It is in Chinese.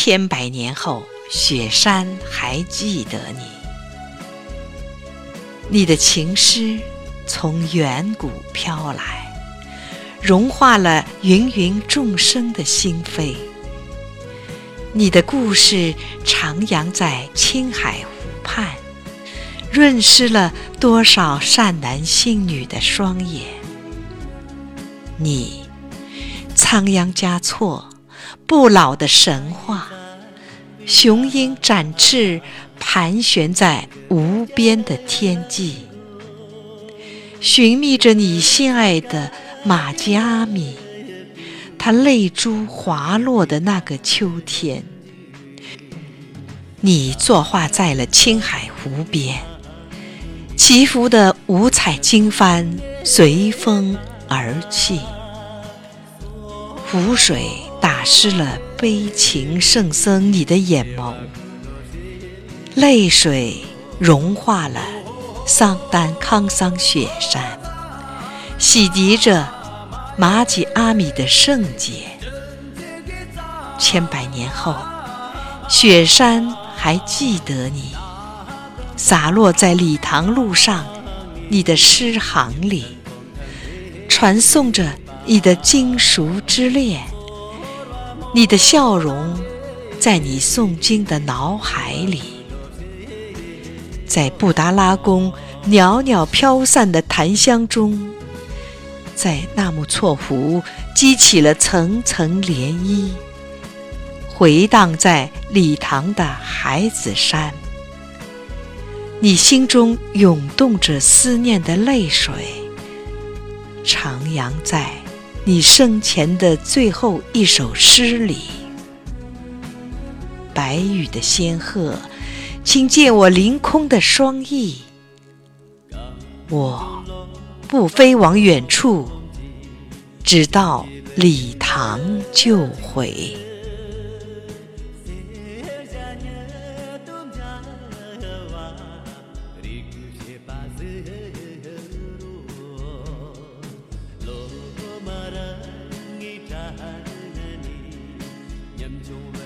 千百年后，雪山还记得你。你的情诗从远古飘来，融化了芸芸众生的心扉。你的故事徜徉在青海湖畔，润湿了多少善男信女的双眼。你，仓央嘉措。不老的神话，雄鹰展翅，盘旋在无边的天际，寻觅着你心爱的玛吉阿米。他泪珠滑落的那个秋天，你作画在了青海湖边，祈福的五彩经幡随风而起，湖水。打湿了悲情圣僧你的眼眸，泪水融化了桑丹康桑雪山，洗涤着玛吉阿米的圣洁。千百年后，雪山还记得你，洒落在礼堂路上，你的诗行里，传颂着你的金赎之恋。你的笑容，在你诵经的脑海里，在布达拉宫袅袅飘散的檀香中，在纳木错湖激起了层层涟漪，回荡在礼堂的海子山。你心中涌动着思念的泪水，徜徉在。你生前的最后一首诗里，白羽的仙鹤，请借我凌空的双翼，我不飞往远处，直到礼堂就回。就。